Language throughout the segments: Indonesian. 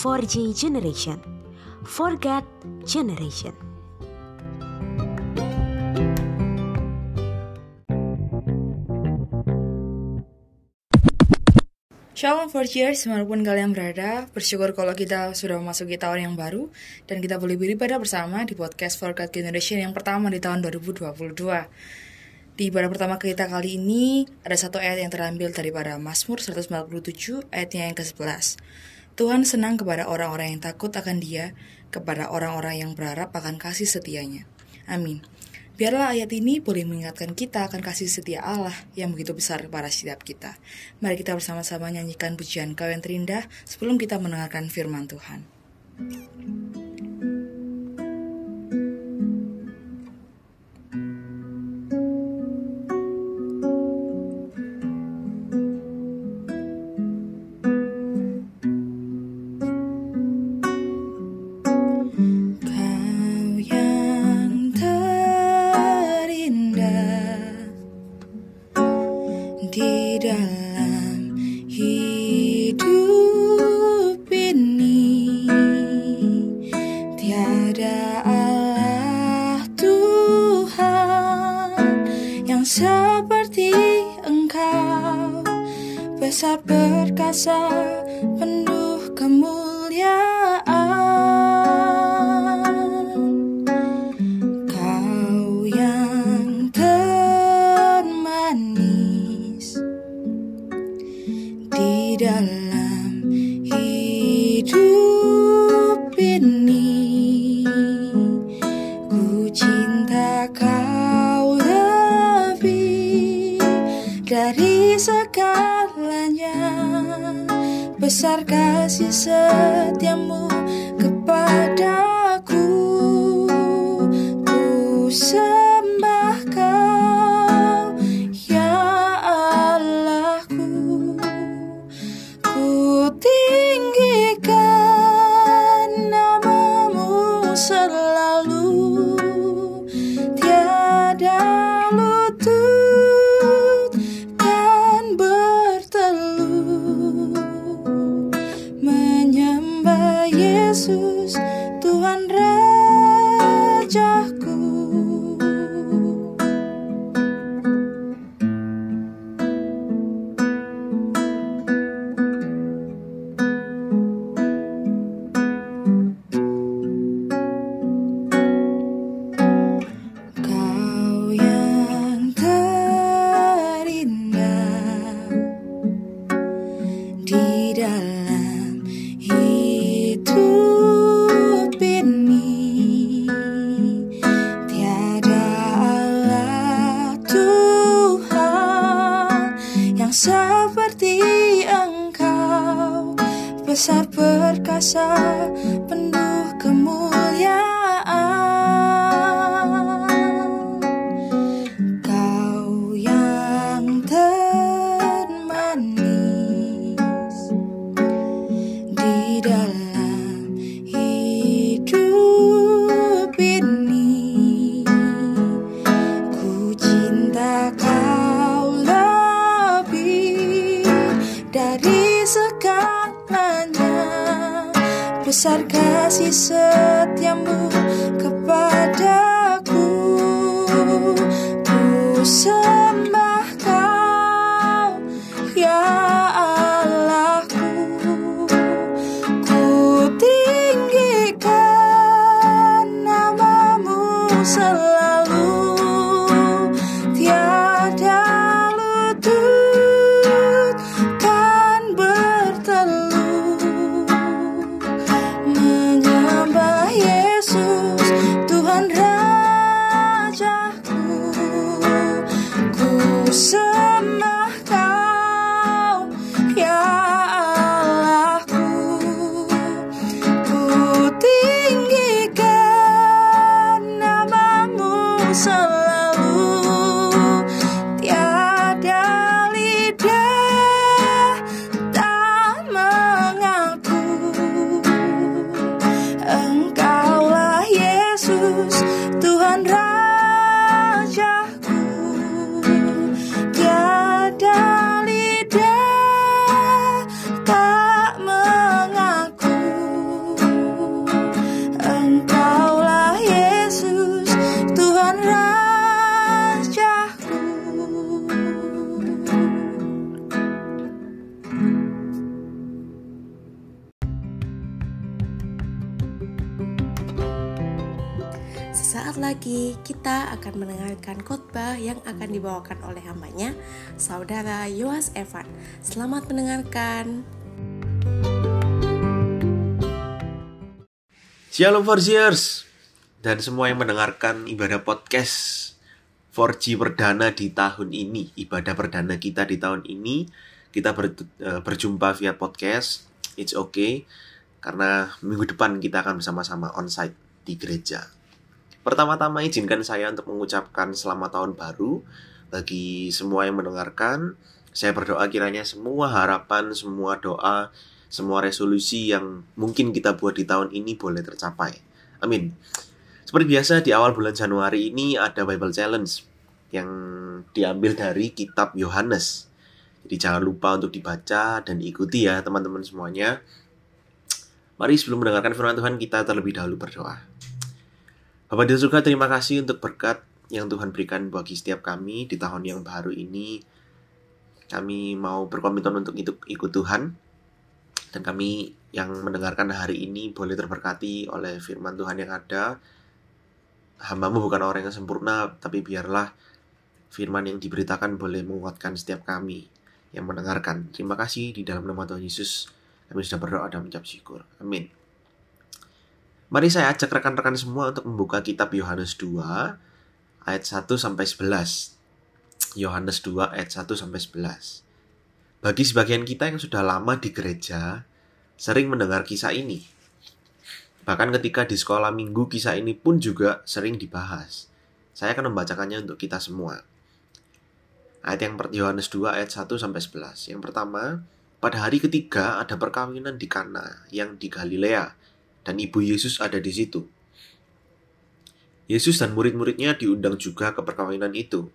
4G generation. Forget generation. Shalom for cheers, di mana pun kalian berada Bersyukur kalau kita sudah memasuki tahun yang baru Dan kita boleh beribadah bersama di podcast Forget Generation yang pertama di tahun 2022 Di ibadah pertama kita kali ini Ada satu ayat yang terambil daripada Mazmur 147 ayatnya yang ke-11 Tuhan senang kepada orang-orang yang takut akan dia Kepada orang-orang yang berharap akan kasih setianya Amin Biarlah ayat ini boleh mengingatkan kita akan kasih setia Allah yang begitu besar kepada setiap kita. Mari kita bersama-sama nyanyikan pujian kau yang terindah sebelum kita mendengarkan firman Tuhan. besar besar kasih setiamu kepadaku kasih setiamu khotbah yang akan dibawakan oleh hambanya, Saudara Yoas Evan. Selamat mendengarkan. Shalom Forziers dan semua yang mendengarkan ibadah podcast 4G perdana di tahun ini, ibadah perdana kita di tahun ini, kita ber, uh, berjumpa via podcast. It's okay karena minggu depan kita akan bersama-sama onsite di gereja. Pertama-tama izinkan saya untuk mengucapkan selamat tahun baru bagi semua yang mendengarkan. Saya berdoa kiranya semua harapan, semua doa, semua resolusi yang mungkin kita buat di tahun ini boleh tercapai. Amin. Seperti biasa di awal bulan Januari ini ada Bible Challenge yang diambil dari kitab Yohanes. Jadi jangan lupa untuk dibaca dan diikuti ya teman-teman semuanya. Mari sebelum mendengarkan firman Tuhan kita terlebih dahulu berdoa. Bapak di surga, terima kasih untuk berkat yang Tuhan berikan bagi setiap kami di tahun yang baru ini. Kami mau berkomitmen untuk ikut, ikut Tuhan. Dan kami yang mendengarkan hari ini boleh terberkati oleh firman Tuhan yang ada. Hambamu bukan orang yang sempurna, tapi biarlah firman yang diberitakan boleh menguatkan setiap kami yang mendengarkan. Terima kasih di dalam nama Tuhan Yesus. Kami sudah berdoa dan mengucap syukur. Amin. Mari saya ajak rekan-rekan semua untuk membuka kitab Yohanes 2 ayat 1 sampai 11. Yohanes 2 ayat 1 sampai 11. Bagi sebagian kita yang sudah lama di gereja, sering mendengar kisah ini. Bahkan ketika di sekolah minggu kisah ini pun juga sering dibahas. Saya akan membacakannya untuk kita semua. Ayat yang Yohanes 2 ayat 1 sampai 11. Yang pertama, pada hari ketiga ada perkawinan di Kana yang di Galilea dan ibu Yesus ada di situ. Yesus dan murid-muridnya diundang juga ke perkawinan itu.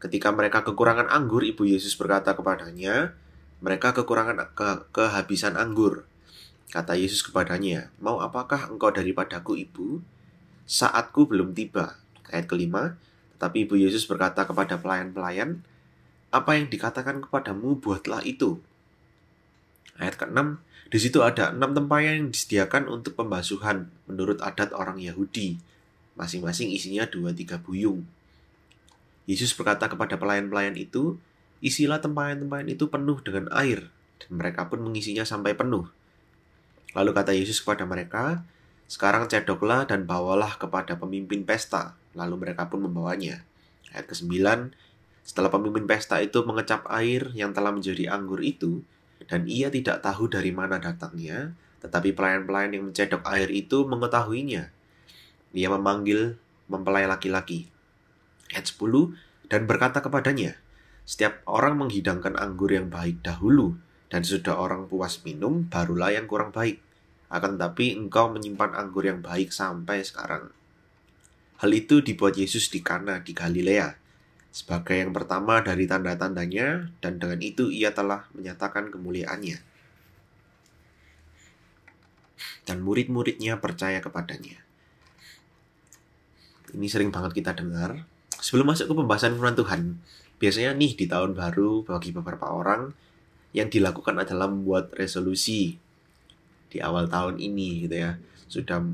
Ketika mereka kekurangan anggur, ibu Yesus berkata kepadanya, mereka kekurangan ke kehabisan anggur. Kata Yesus kepadanya, mau apakah engkau daripadaku ibu? Saatku belum tiba. Ayat kelima, tetapi ibu Yesus berkata kepada pelayan-pelayan, apa yang dikatakan kepadamu buatlah itu. Ayat ke-6, di situ ada enam tempayan yang disediakan untuk pembasuhan menurut adat orang Yahudi. Masing-masing isinya dua tiga buyung. Yesus berkata kepada pelayan-pelayan itu, isilah tempayan-tempayan itu penuh dengan air, dan mereka pun mengisinya sampai penuh. Lalu kata Yesus kepada mereka, sekarang cedoklah dan bawalah kepada pemimpin pesta. Lalu mereka pun membawanya. Ayat ke-9, setelah pemimpin pesta itu mengecap air yang telah menjadi anggur itu, dan ia tidak tahu dari mana datangnya, tetapi pelayan-pelayan yang mencedok air itu mengetahuinya. Ia memanggil mempelai laki-laki. Ayat 10, dan berkata kepadanya, Setiap orang menghidangkan anggur yang baik dahulu, dan sudah orang puas minum, barulah yang kurang baik. Akan tetapi engkau menyimpan anggur yang baik sampai sekarang. Hal itu dibuat Yesus di Kana di Galilea, sebagai yang pertama dari tanda-tandanya, dan dengan itu ia telah menyatakan kemuliaannya. Dan murid-muridnya percaya kepadanya. Ini sering banget kita dengar. Sebelum masuk ke pembahasan firman Tuhan, biasanya nih di tahun baru bagi beberapa orang yang dilakukan adalah membuat resolusi di awal tahun ini gitu ya. Sudah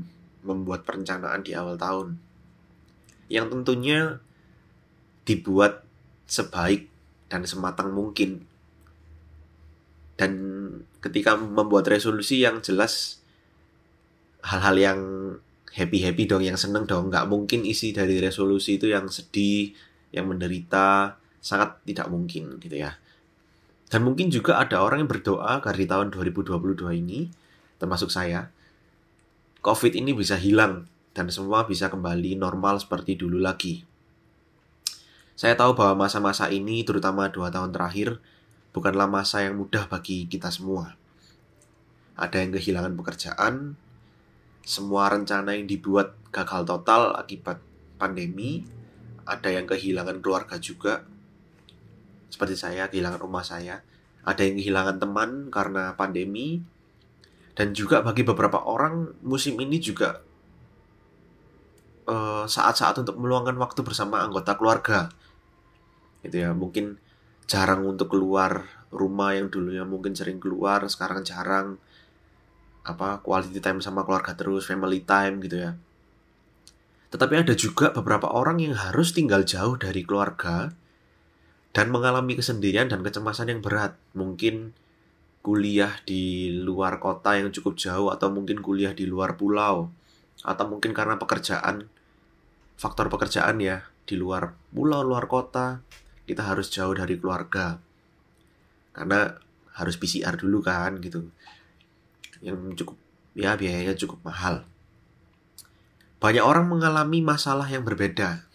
membuat perencanaan di awal tahun. Yang tentunya dibuat sebaik dan sematang mungkin. Dan ketika membuat resolusi yang jelas hal-hal yang happy-happy dong, yang seneng dong. Nggak mungkin isi dari resolusi itu yang sedih, yang menderita, sangat tidak mungkin gitu ya. Dan mungkin juga ada orang yang berdoa agar di tahun 2022 ini, termasuk saya, COVID ini bisa hilang dan semua bisa kembali normal seperti dulu lagi. Saya tahu bahwa masa-masa ini, terutama dua tahun terakhir, bukanlah masa yang mudah bagi kita semua. Ada yang kehilangan pekerjaan, semua rencana yang dibuat gagal total akibat pandemi, ada yang kehilangan keluarga juga, seperti saya kehilangan rumah saya, ada yang kehilangan teman karena pandemi, dan juga bagi beberapa orang musim ini juga saat-saat uh, untuk meluangkan waktu bersama anggota keluarga. Gitu ya mungkin jarang untuk keluar rumah yang dulunya mungkin sering keluar sekarang jarang. Apa quality time sama keluarga terus family time gitu ya. Tetapi ada juga beberapa orang yang harus tinggal jauh dari keluarga dan mengalami kesendirian dan kecemasan yang berat. Mungkin kuliah di luar kota yang cukup jauh atau mungkin kuliah di luar pulau atau mungkin karena pekerjaan faktor pekerjaan ya di luar pulau luar kota kita harus jauh dari keluarga karena harus PCR dulu kan gitu yang cukup ya biayanya cukup mahal banyak orang mengalami masalah yang berbeda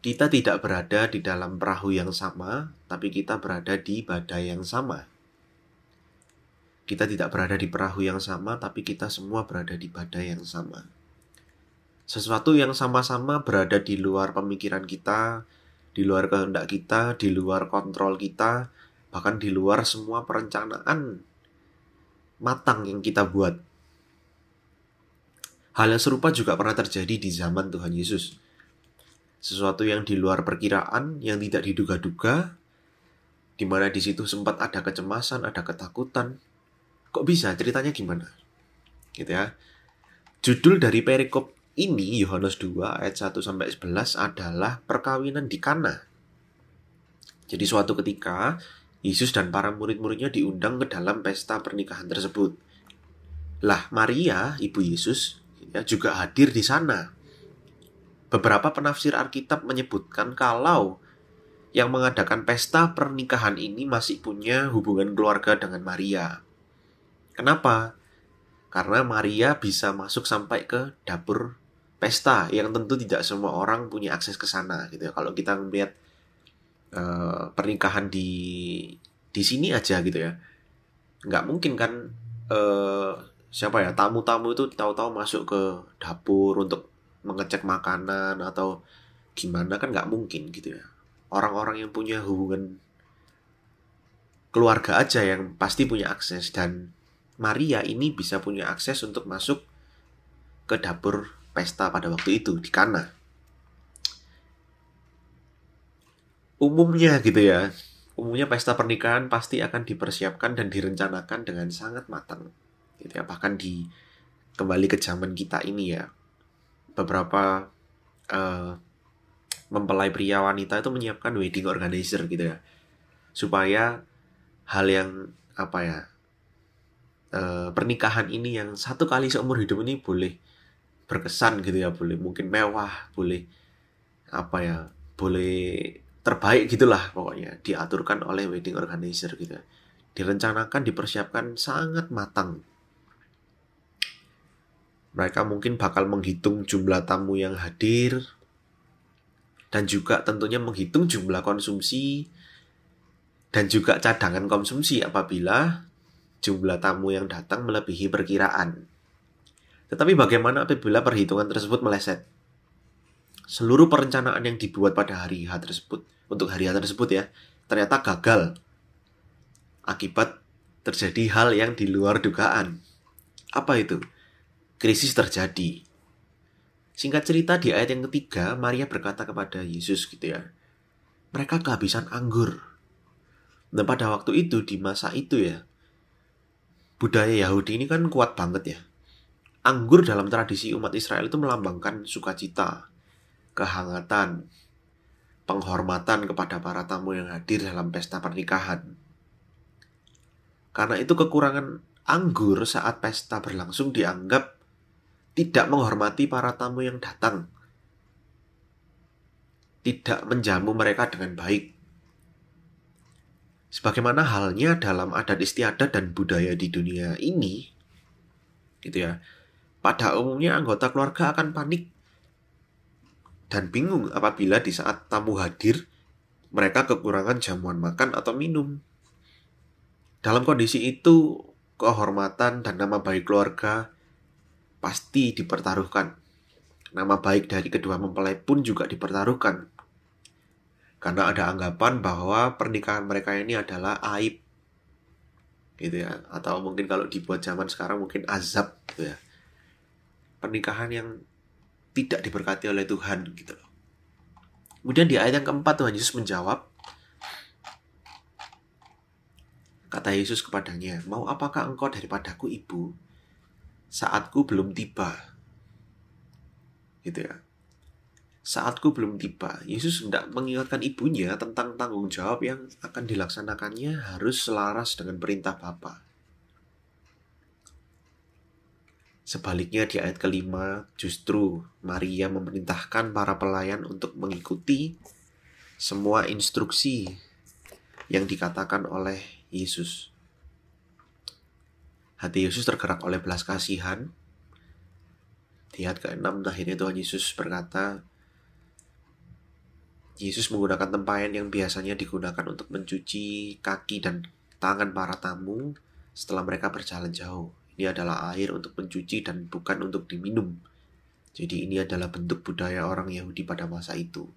kita tidak berada di dalam perahu yang sama, tapi kita berada di badai yang sama. Kita tidak berada di perahu yang sama, tapi kita semua berada di badai yang sama. Sesuatu yang sama-sama berada di luar pemikiran kita, di luar kehendak kita, di luar kontrol kita, bahkan di luar semua perencanaan matang yang kita buat. Hal yang serupa juga pernah terjadi di zaman Tuhan Yesus sesuatu yang di luar perkiraan, yang tidak diduga-duga, di mana di situ sempat ada kecemasan, ada ketakutan. Kok bisa? Ceritanya gimana? Gitu ya. Judul dari perikop ini Yohanes 2 ayat 1 sampai 11 adalah perkawinan di Kana. Jadi suatu ketika Yesus dan para murid-muridnya diundang ke dalam pesta pernikahan tersebut. Lah Maria, ibu Yesus, ya, juga hadir di sana Beberapa penafsir Alkitab menyebutkan kalau yang mengadakan pesta pernikahan ini masih punya hubungan keluarga dengan Maria. Kenapa? Karena Maria bisa masuk sampai ke dapur pesta yang tentu tidak semua orang punya akses ke sana gitu ya. Kalau kita melihat uh, pernikahan di di sini aja gitu ya, nggak mungkin kan uh, siapa ya tamu-tamu itu tahu-tahu masuk ke dapur untuk mengecek makanan atau gimana kan nggak mungkin gitu ya. Orang-orang yang punya hubungan keluarga aja yang pasti punya akses. Dan Maria ini bisa punya akses untuk masuk ke dapur pesta pada waktu itu di Kana. Umumnya gitu ya, umumnya pesta pernikahan pasti akan dipersiapkan dan direncanakan dengan sangat matang. Gitu ya, bahkan di kembali ke zaman kita ini ya, beberapa uh, mempelai pria wanita itu menyiapkan wedding organizer gitu ya supaya hal yang apa ya uh, pernikahan ini yang satu kali seumur hidup ini boleh berkesan gitu ya boleh mungkin mewah boleh apa ya boleh terbaik gitulah pokoknya diaturkan oleh wedding organizer gitu direncanakan dipersiapkan sangat matang mereka mungkin bakal menghitung jumlah tamu yang hadir dan juga tentunya menghitung jumlah konsumsi dan juga cadangan konsumsi apabila jumlah tamu yang datang melebihi perkiraan. Tetapi bagaimana apabila perhitungan tersebut meleset? Seluruh perencanaan yang dibuat pada hari H tersebut, untuk hari H tersebut ya, ternyata gagal. Akibat terjadi hal yang di luar dugaan. Apa itu? krisis terjadi. Singkat cerita di ayat yang ketiga, Maria berkata kepada Yesus gitu ya, mereka kehabisan anggur. Dan pada waktu itu, di masa itu ya, budaya Yahudi ini kan kuat banget ya. Anggur dalam tradisi umat Israel itu melambangkan sukacita, kehangatan, penghormatan kepada para tamu yang hadir dalam pesta pernikahan. Karena itu kekurangan anggur saat pesta berlangsung dianggap tidak menghormati para tamu yang datang, tidak menjamu mereka dengan baik. Sebagaimana halnya dalam adat istiadat dan budaya di dunia ini, gitu ya. Pada umumnya anggota keluarga akan panik dan bingung apabila di saat tamu hadir mereka kekurangan jamuan makan atau minum. Dalam kondisi itu, kehormatan dan nama baik keluarga pasti dipertaruhkan. Nama baik dari kedua mempelai pun juga dipertaruhkan. Karena ada anggapan bahwa pernikahan mereka ini adalah aib. Gitu ya. Atau mungkin kalau dibuat zaman sekarang mungkin azab gitu ya. Pernikahan yang tidak diberkati oleh Tuhan gitu loh. Kemudian di ayat yang keempat Tuhan Yesus menjawab, Kata Yesus kepadanya, Mau apakah engkau daripadaku ibu? saatku belum tiba. Gitu ya. saatku belum tiba. Yesus hendak mengingatkan ibunya tentang tanggung jawab yang akan dilaksanakannya harus selaras dengan perintah Bapa. Sebaliknya di ayat kelima, justru Maria memerintahkan para pelayan untuk mengikuti semua instruksi yang dikatakan oleh Yesus. Hati Yesus tergerak oleh belas kasihan. Di ayat ke-6 akhirnya Tuhan Yesus berkata, Yesus menggunakan tempayan yang biasanya digunakan untuk mencuci kaki dan tangan para tamu setelah mereka berjalan jauh. Ini adalah air untuk mencuci dan bukan untuk diminum. Jadi ini adalah bentuk budaya orang Yahudi pada masa itu.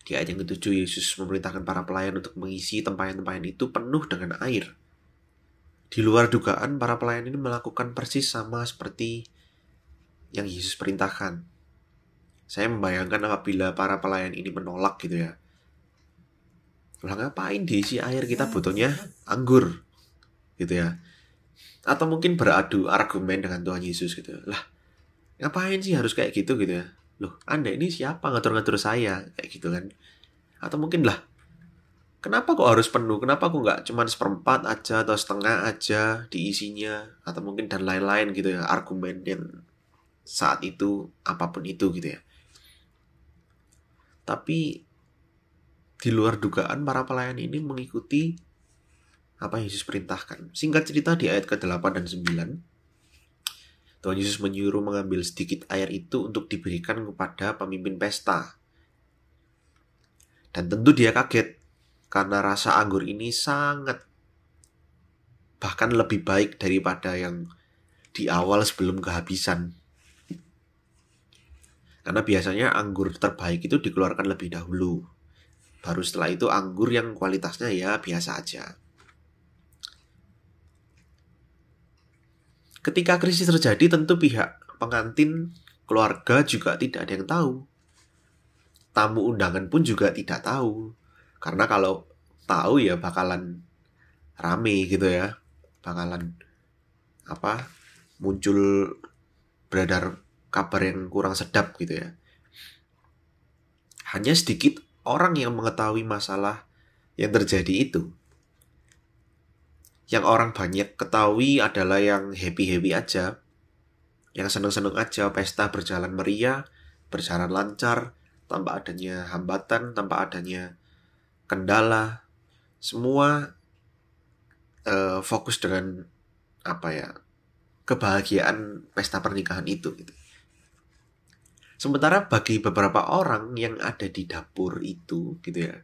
Di ayat yang ketujuh, Yesus memerintahkan para pelayan untuk mengisi tempayan-tempayan itu penuh dengan air. Di luar dugaan, para pelayan ini melakukan persis sama seperti yang Yesus perintahkan. Saya membayangkan apabila para pelayan ini menolak gitu ya. Lah ngapain diisi air kita butuhnya anggur gitu ya. Atau mungkin beradu argumen dengan Tuhan Yesus gitu. Lah ngapain sih harus kayak gitu gitu ya. Loh anda ini siapa ngatur-ngatur saya kayak gitu kan. Atau mungkin lah kenapa kok harus penuh? Kenapa kok nggak cuma seperempat aja atau setengah aja diisinya? Atau mungkin dan lain-lain gitu ya argumen yang saat itu apa pun itu gitu ya. Tapi di luar dugaan para pelayan ini mengikuti apa yang Yesus perintahkan. Singkat cerita di ayat ke-8 dan 9, Tuhan Yesus menyuruh mengambil sedikit air itu untuk diberikan kepada pemimpin pesta. Dan tentu dia kaget karena rasa anggur ini sangat bahkan lebih baik daripada yang di awal sebelum kehabisan. Karena biasanya anggur terbaik itu dikeluarkan lebih dahulu. Baru setelah itu anggur yang kualitasnya ya biasa aja. Ketika krisis terjadi tentu pihak pengantin keluarga juga tidak ada yang tahu. Tamu undangan pun juga tidak tahu. Karena kalau tahu ya bakalan rame gitu ya. Bakalan apa muncul beredar kabar yang kurang sedap gitu ya. Hanya sedikit orang yang mengetahui masalah yang terjadi itu. Yang orang banyak ketahui adalah yang happy-happy aja. Yang seneng-seneng aja pesta berjalan meriah, berjalan lancar, tanpa adanya hambatan, tanpa adanya kendala. Semua uh, fokus dengan apa ya kebahagiaan pesta pernikahan itu gitu. Sementara bagi beberapa orang yang ada di dapur itu gitu ya,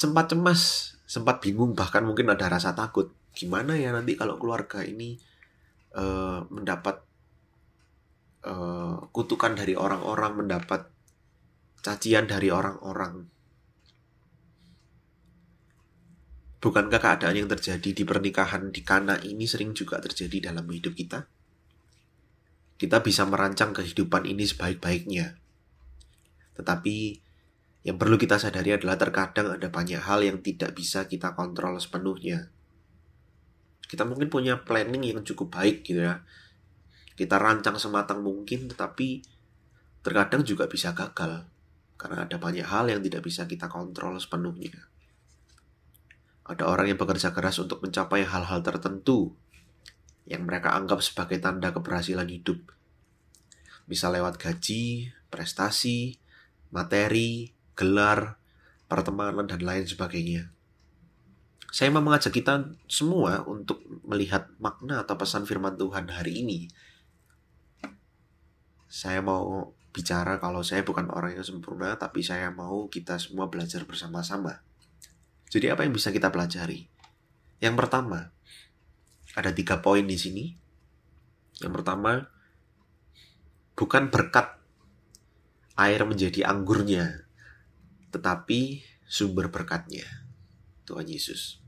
sempat cemas, sempat bingung, bahkan mungkin ada rasa takut. Gimana ya nanti kalau keluarga ini uh, mendapat uh, kutukan dari orang-orang, mendapat cacian dari orang-orang. Bukankah keadaan yang terjadi di pernikahan di Kana ini sering juga terjadi dalam hidup kita? kita bisa merancang kehidupan ini sebaik-baiknya. Tetapi yang perlu kita sadari adalah terkadang ada banyak hal yang tidak bisa kita kontrol sepenuhnya. Kita mungkin punya planning yang cukup baik gitu ya. Kita rancang sematang mungkin tetapi terkadang juga bisa gagal. Karena ada banyak hal yang tidak bisa kita kontrol sepenuhnya. Ada orang yang bekerja keras untuk mencapai hal-hal tertentu yang mereka anggap sebagai tanda keberhasilan hidup. Bisa lewat gaji, prestasi, materi, gelar, pertemanan, dan lain sebagainya. Saya mau mengajak kita semua untuk melihat makna atau pesan firman Tuhan hari ini. Saya mau bicara kalau saya bukan orang yang sempurna, tapi saya mau kita semua belajar bersama-sama. Jadi apa yang bisa kita pelajari? Yang pertama, ada tiga poin di sini. Yang pertama, bukan berkat air menjadi anggurnya, tetapi sumber berkatnya. Tuhan Yesus.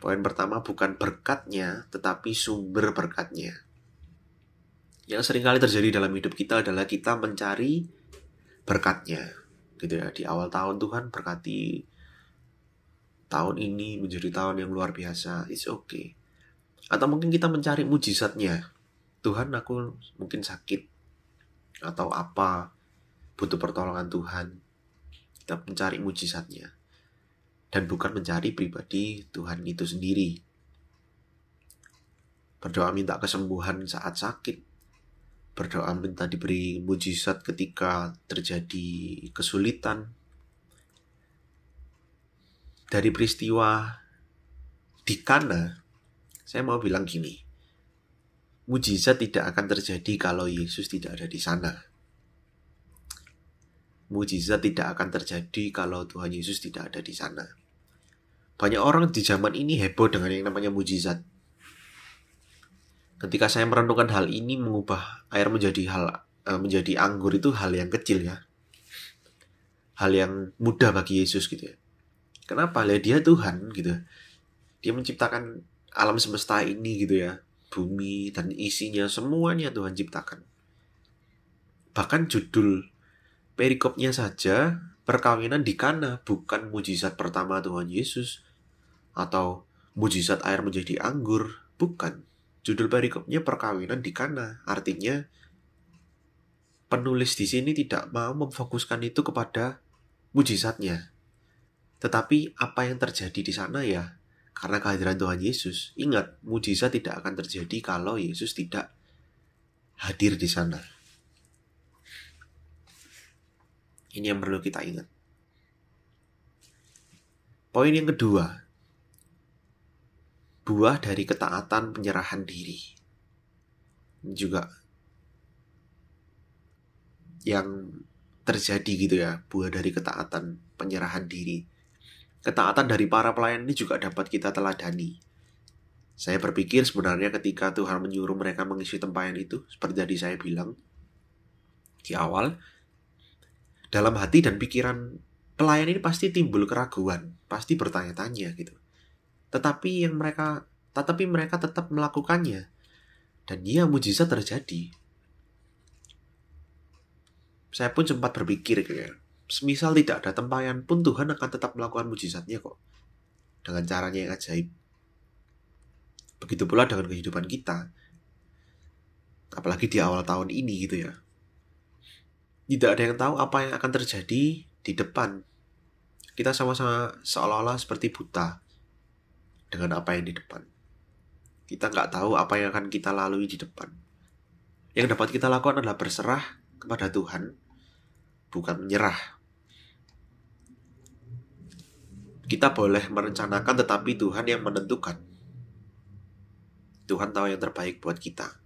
Poin pertama bukan berkatnya, tetapi sumber berkatnya. Yang sering kali terjadi dalam hidup kita adalah kita mencari berkatnya. Gitu ya, di awal tahun Tuhan berkati tahun ini menjadi tahun yang luar biasa. It's okay. Atau mungkin kita mencari mujizatnya. Tuhan aku mungkin sakit. atau apa butuh pertolongan Tuhan kita mencari mujizatnya. Dan bukan mencari pribadi Tuhan itu sendiri. Berdoa minta kesembuhan saat sakit. Berdoa minta diberi mujizat ketika terjadi kesulitan. Dari peristiwa di Kana saya mau bilang gini. Mujizat tidak akan terjadi kalau Yesus tidak ada di sana. Mujizat tidak akan terjadi kalau Tuhan Yesus tidak ada di sana. Banyak orang di zaman ini heboh dengan yang namanya mujizat. Ketika saya merenungkan hal ini mengubah air menjadi hal eh, menjadi anggur itu hal yang kecil ya. Hal yang mudah bagi Yesus gitu ya. Kenapa? Lihat dia Tuhan gitu. Dia menciptakan alam semesta ini gitu ya bumi dan isinya semuanya Tuhan ciptakan. Bahkan judul perikopnya saja perkawinan di Kana bukan mujizat pertama Tuhan Yesus atau mujizat air menjadi anggur, bukan. Judul perikopnya perkawinan di Kana, artinya penulis di sini tidak mau memfokuskan itu kepada mujizatnya. Tetapi apa yang terjadi di sana ya karena kehadiran Tuhan Yesus. Ingat, mujizat tidak akan terjadi kalau Yesus tidak hadir di sana. Ini yang perlu kita ingat. Poin yang kedua, buah dari ketaatan penyerahan diri. Juga yang terjadi gitu ya, buah dari ketaatan penyerahan diri Ketaatan dari para pelayan ini juga dapat kita teladani. Saya berpikir sebenarnya ketika Tuhan menyuruh mereka mengisi tempayan itu, seperti tadi saya bilang di awal, dalam hati dan pikiran pelayan ini pasti timbul keraguan, pasti bertanya-tanya gitu. Tetapi yang mereka, tetapi mereka tetap melakukannya, dan ya mujizat terjadi. Saya pun sempat berpikir kayak, semisal tidak ada tempayan pun Tuhan akan tetap melakukan mujizatnya kok. Dengan caranya yang ajaib. Begitu pula dengan kehidupan kita. Apalagi di awal tahun ini gitu ya. Tidak ada yang tahu apa yang akan terjadi di depan. Kita sama-sama seolah-olah seperti buta dengan apa yang di depan. Kita nggak tahu apa yang akan kita lalui di depan. Yang dapat kita lakukan adalah berserah kepada Tuhan, bukan menyerah Kita boleh merencanakan tetapi Tuhan yang menentukan. Tuhan tahu yang terbaik buat kita.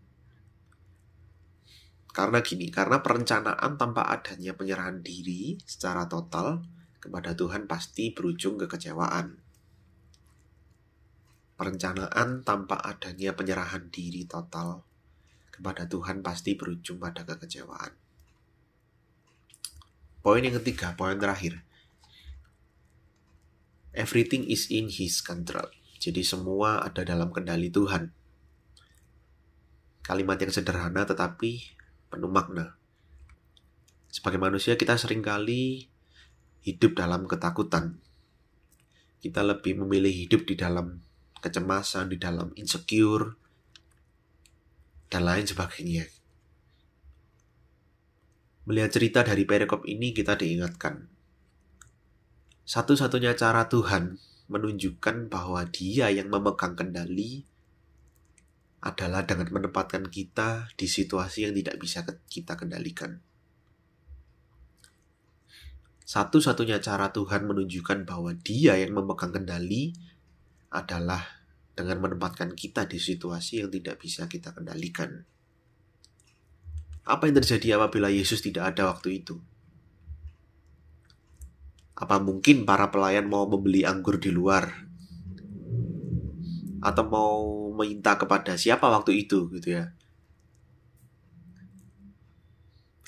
Karena gini, karena perencanaan tanpa adanya penyerahan diri secara total kepada Tuhan pasti berujung kekecewaan. Perencanaan tanpa adanya penyerahan diri total kepada Tuhan pasti berujung pada kekecewaan. Poin yang ketiga, poin terakhir Everything is in His control. Jadi semua ada dalam kendali Tuhan. Kalimat yang sederhana tetapi penuh makna. Sebagai manusia kita sering kali hidup dalam ketakutan. Kita lebih memilih hidup di dalam kecemasan, di dalam insecure, dan lain sebagainya. Melihat cerita dari perikop ini kita diingatkan satu-satunya cara Tuhan menunjukkan bahwa Dia yang memegang kendali adalah dengan menempatkan kita di situasi yang tidak bisa kita kendalikan. Satu-satunya cara Tuhan menunjukkan bahwa Dia yang memegang kendali adalah dengan menempatkan kita di situasi yang tidak bisa kita kendalikan. Apa yang terjadi apabila Yesus tidak ada waktu itu? Apa mungkin para pelayan mau membeli anggur di luar? Atau mau minta kepada siapa waktu itu gitu ya?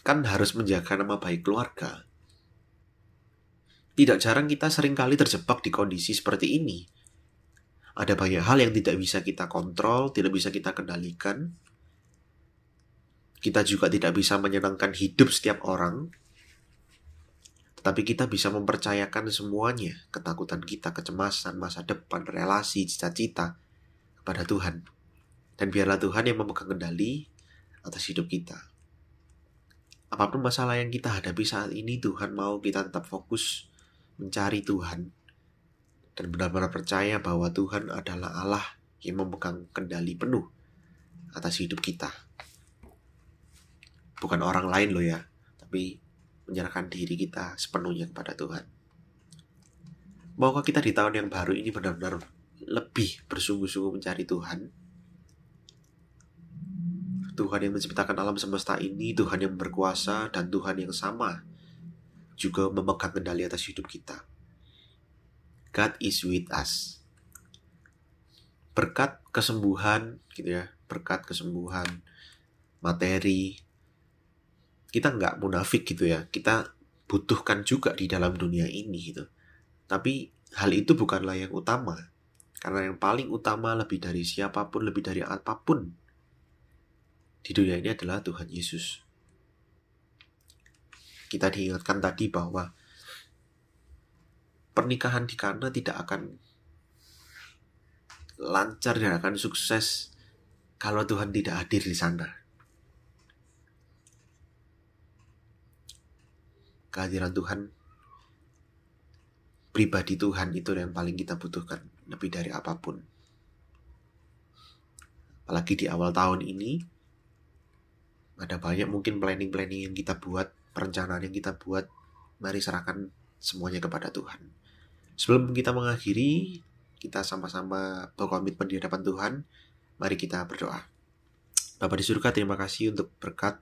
Kan harus menjaga nama baik keluarga. Tidak jarang kita sering kali terjebak di kondisi seperti ini. Ada banyak hal yang tidak bisa kita kontrol, tidak bisa kita kendalikan. Kita juga tidak bisa menyenangkan hidup setiap orang, tapi kita bisa mempercayakan semuanya, ketakutan kita, kecemasan, masa depan, relasi, cita-cita kepada Tuhan. Dan biarlah Tuhan yang memegang kendali atas hidup kita. apa pun masalah yang kita hadapi saat ini, Tuhan mau kita tetap fokus mencari Tuhan dan benar-benar percaya bahwa Tuhan adalah Allah yang memegang kendali penuh atas hidup kita. Bukan orang lain loh ya, tapi menyerahkan diri kita sepenuhnya kepada Tuhan. Maukah kita di tahun yang baru ini benar-benar lebih bersungguh-sungguh mencari Tuhan? Tuhan yang menciptakan alam semesta ini, Tuhan yang berkuasa, dan Tuhan yang sama juga memegang kendali atas hidup kita. God is with us. Berkat kesembuhan, gitu ya, berkat kesembuhan, materi, kita nggak munafik gitu ya, kita butuhkan juga di dalam dunia ini gitu. Tapi hal itu bukanlah yang utama, karena yang paling utama lebih dari siapa pun, lebih dari apa pun di dunia ini adalah Tuhan Yesus. Kita diingatkan tadi bahwa pernikahan di Kana tidak akan lancar dan akan sukses kalau Tuhan tidak hadir di sana. Kehadiran Tuhan, pribadi Tuhan itu yang paling kita butuhkan lebih dari apa pun. Apalagi di awal tahun ini, ada banyak mungkin planning-planning yang kita buat, perencanaan yang kita buat. Mari serahkan semuanya kepada Tuhan. Sebelum kita mengakhiri, kita sama-sama berkomitmen di hadapan Tuhan. Mari kita berdoa. Bapak di surga, terima kasih untuk berkat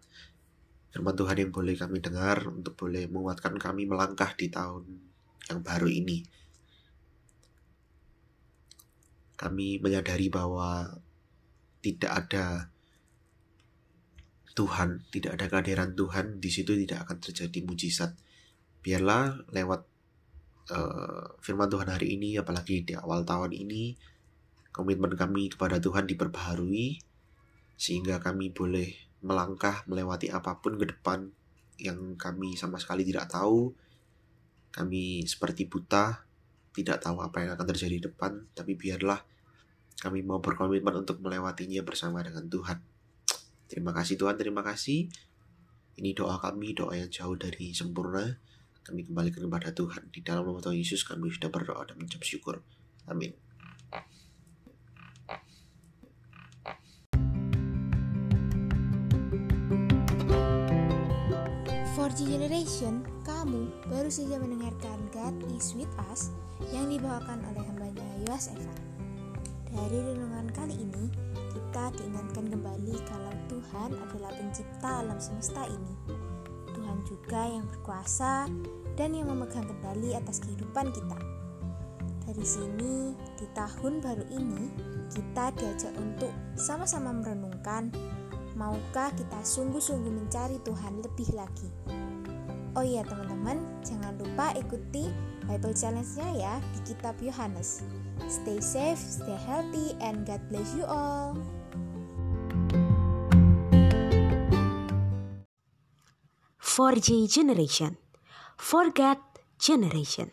firman Tuhan yang boleh kami dengar, untuk boleh menguatkan kami melangkah di tahun yang baru ini. Kami menyadari bahwa tidak ada Tuhan, tidak ada kehadiran Tuhan, di situ tidak akan terjadi mujizat. Biarlah lewat uh, firman Tuhan hari ini, apalagi di awal tahun ini, komitmen kami kepada Tuhan diperbaharui, sehingga kami boleh melangkah melewati apa pun ke depan yang kami sama sekali tidak tahu. Kami seperti buta, tidak tahu apa yang akan terjadi di depan, tapi biarlah kami mau berkomitmen untuk melewatinya bersama dengan Tuhan. Terima kasih Tuhan, terima kasih. Ini doa kami, doa yang jauh dari sempurna. Kami kembalikan kepada Tuhan. Di dalam nama Tuhan Yesus kami sudah berdoa dan mengucap syukur. Amin. For the Generation, kamu baru saja mendengarkan God is with Us yang dibawakan oleh hambanya Yoas Eva. Dari renungan kali ini, kita diingatkan kembali kalau Tuhan adalah pencipta alam semesta ini. Tuhan juga yang berkuasa dan yang memegang kendali atas kehidupan kita. Dari sini, di tahun baru ini, kita diajak untuk sama-sama merenungkan, maukah kita sungguh-sungguh mencari Tuhan lebih lagi. Oh iya teman-teman, jangan lupa ikuti Bible Challenge-nya ya di kitab Yohanes. Stay safe, stay healthy, and God bless you all. 4G generation. Forget generation.